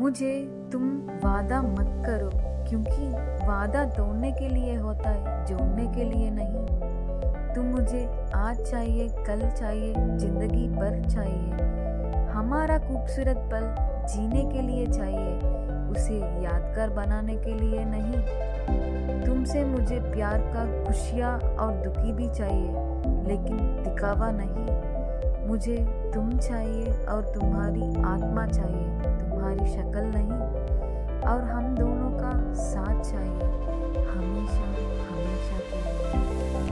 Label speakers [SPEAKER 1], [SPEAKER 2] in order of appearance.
[SPEAKER 1] मुझे तुम वादा मत करो, क्योंकि वादा तोड़ने के लिए होता है, जोड़ने के लिए नहीं। तुम मुझे आज चाहिए, कल चाहिए, ज़िंदगी भर चाहिए। हमारा खूबसूरत पल जीने के लिए चाहिए, उसे यादगार बनाने के लिए नहीं। तुमसे मुझे प्यार का, खुशियाँ और दुखी भी चाहिए, लेकिन दिखावा नहीं। मुझे तुम चाहिए और तुम्हारी आत्मा चाहिए तुम्हारी शक्ल नहीं और हम दोनों का साथ चाहिए।